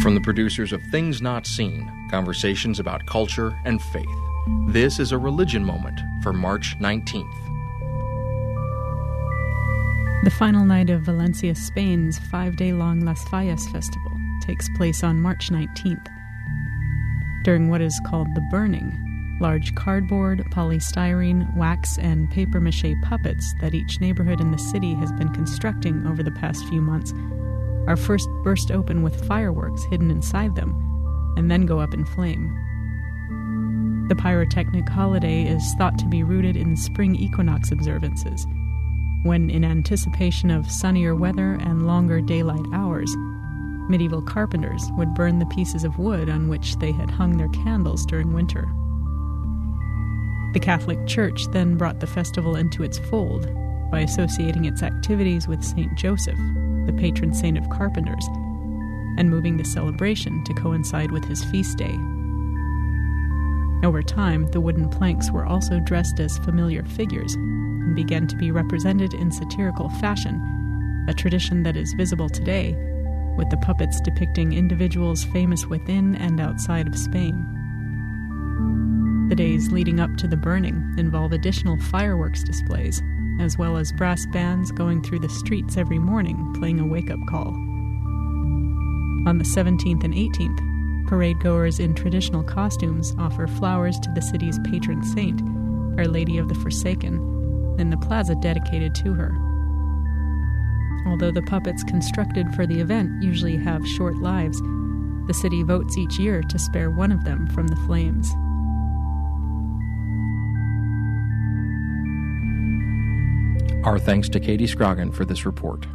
From the producers of Things Not Seen Conversations about Culture and Faith, this is a religion moment for March 19th. The final night of Valencia, Spain's five day long Las Fallas festival takes place on March 19th. During what is called the burning, large cardboard, polystyrene, wax, and paper mache puppets that each neighborhood in the city has been constructing over the past few months are first burst open with fireworks hidden inside them, and then go up in flame. The pyrotechnic holiday is thought to be rooted in spring equinox observances, when, in anticipation of sunnier weather and longer daylight hours, medieval carpenters would burn the pieces of wood on which they had hung their candles during winter. The Catholic Church then brought the festival into its fold by associating its activities with St. Joseph, the patron saint of carpenters, and moving the celebration to coincide with his feast day. Over time, the wooden planks were also dressed as familiar figures and began to be represented in satirical fashion, a tradition that is visible today, with the puppets depicting individuals famous within and outside of Spain. The days leading up to the burning involve additional fireworks displays as well as brass bands going through the streets every morning playing a wake up call. On the 17th and 18th, parade goers in traditional costumes offer flowers to the city's patron saint, Our Lady of the Forsaken, in the plaza dedicated to her. Although the puppets constructed for the event usually have short lives, the city votes each year to spare one of them from the flames. Our thanks to Katy Scrogin for this report.